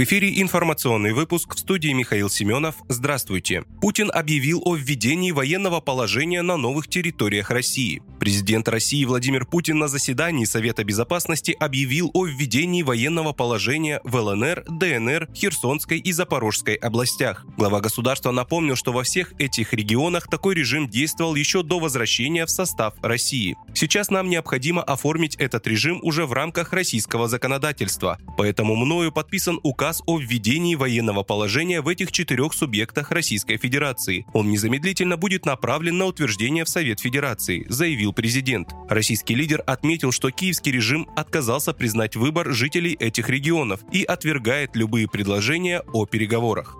В эфире информационный выпуск в студии Михаил Семенов. Здравствуйте. Путин объявил о введении военного положения на новых территориях России. Президент России Владимир Путин на заседании Совета Безопасности объявил о введении военного положения в ЛНР, ДНР, Херсонской и Запорожской областях. Глава государства напомнил, что во всех этих регионах такой режим действовал еще до возвращения в состав России. Сейчас нам необходимо оформить этот режим уже в рамках российского законодательства. Поэтому мною подписан указ указ о введении военного положения в этих четырех субъектах Российской Федерации. Он незамедлительно будет направлен на утверждение в Совет Федерации, заявил президент. Российский лидер отметил, что киевский режим отказался признать выбор жителей этих регионов и отвергает любые предложения о переговорах.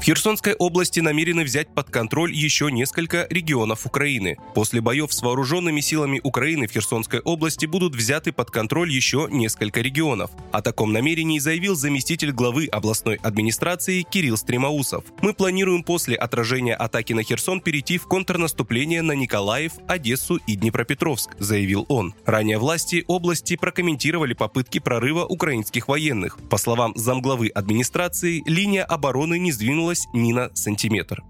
В Херсонской области намерены взять под контроль еще несколько регионов Украины. После боев с вооруженными силами Украины в Херсонской области будут взяты под контроль еще несколько регионов. О таком намерении заявил заместитель главы областной администрации Кирилл Стремоусов. Мы планируем после отражения атаки на Херсон перейти в контрнаступление на Николаев, Одессу и Днепропетровск, заявил он. Ранее власти области прокомментировали попытки прорыва украинских военных. По словам замглавы администрации, линия обороны не сдвинулась сдвинулась ни на сантиметр.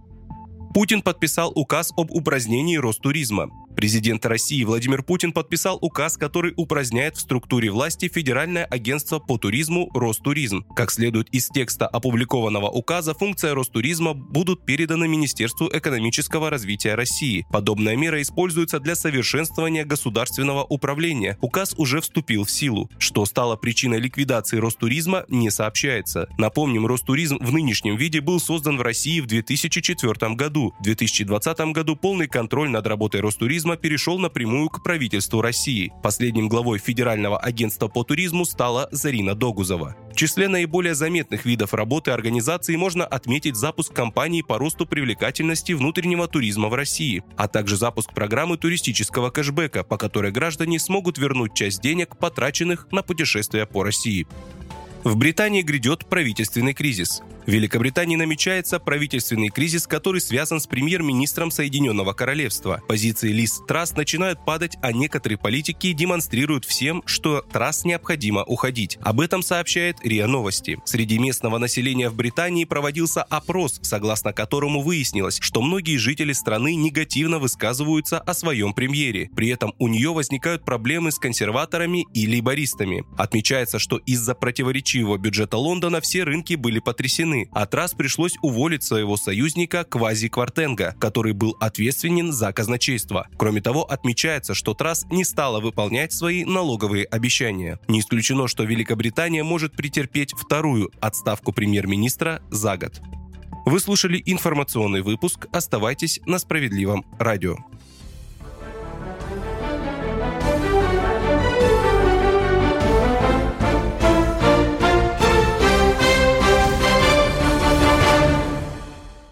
Путин подписал указ об упразднении Ростуризма. Президент России Владимир Путин подписал указ, который упраздняет в структуре власти Федеральное агентство по туризму Ростуризм. Как следует из текста опубликованного указа, функция Ростуризма будут переданы Министерству экономического развития России. Подобная мера используется для совершенствования государственного управления. Указ уже вступил в силу. Что стало причиной ликвидации Ростуризма, не сообщается. Напомним, Ростуризм в нынешнем виде был создан в России в 2004 году. В 2020 году полный контроль над работой Ростуризма туризма перешел напрямую к правительству России. Последним главой Федерального агентства по туризму стала Зарина Догузова. В числе наиболее заметных видов работы организации можно отметить запуск кампании по росту привлекательности внутреннего туризма в России, а также запуск программы туристического кэшбэка, по которой граждане смогут вернуть часть денег, потраченных на путешествия по России. В Британии грядет правительственный кризис. В Великобритании намечается правительственный кризис, который связан с премьер-министром Соединенного Королевства. Позиции Лиз Трасс начинают падать, а некоторые политики демонстрируют всем, что Трасс необходимо уходить. Об этом сообщает РИА Новости. Среди местного населения в Британии проводился опрос, согласно которому выяснилось, что многие жители страны негативно высказываются о своем премьере. При этом у нее возникают проблемы с консерваторами и лейбористами. Отмечается, что из-за противоречивого бюджета Лондона все рынки были потрясены войны, а Трас пришлось уволить своего союзника Квази Квартенга, который был ответственен за казначейство. Кроме того, отмечается, что Трас не стала выполнять свои налоговые обещания. Не исключено, что Великобритания может претерпеть вторую отставку премьер-министра за год. Вы слушали информационный выпуск. Оставайтесь на справедливом радио.